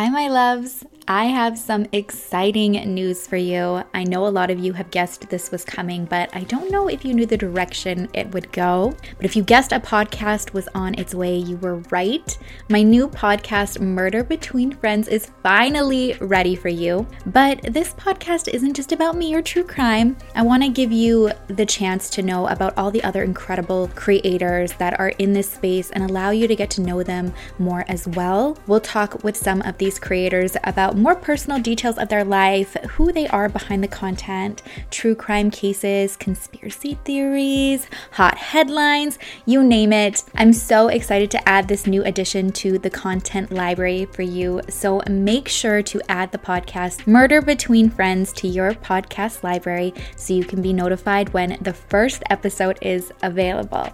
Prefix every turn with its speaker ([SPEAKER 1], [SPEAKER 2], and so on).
[SPEAKER 1] Hi, my loves. I have some exciting news for you. I know a lot of you have guessed this was coming, but I don't know if you knew the direction it would go. But if you guessed a podcast was on its way, you were right. My new podcast, Murder Between Friends, is finally ready for you. But this podcast isn't just about me or true crime. I want to give you the chance to know about all the other incredible creators that are in this space and allow you to get to know them more as well. We'll talk with some of these creators about more personal details of their life, who they are behind the content, true crime cases, conspiracy theories, hot headlines, you name it. I'm so excited to add this new addition to the content library for you. So make sure to add the podcast Murder Between Friends to your podcast library so you can be notified when the first episode is available.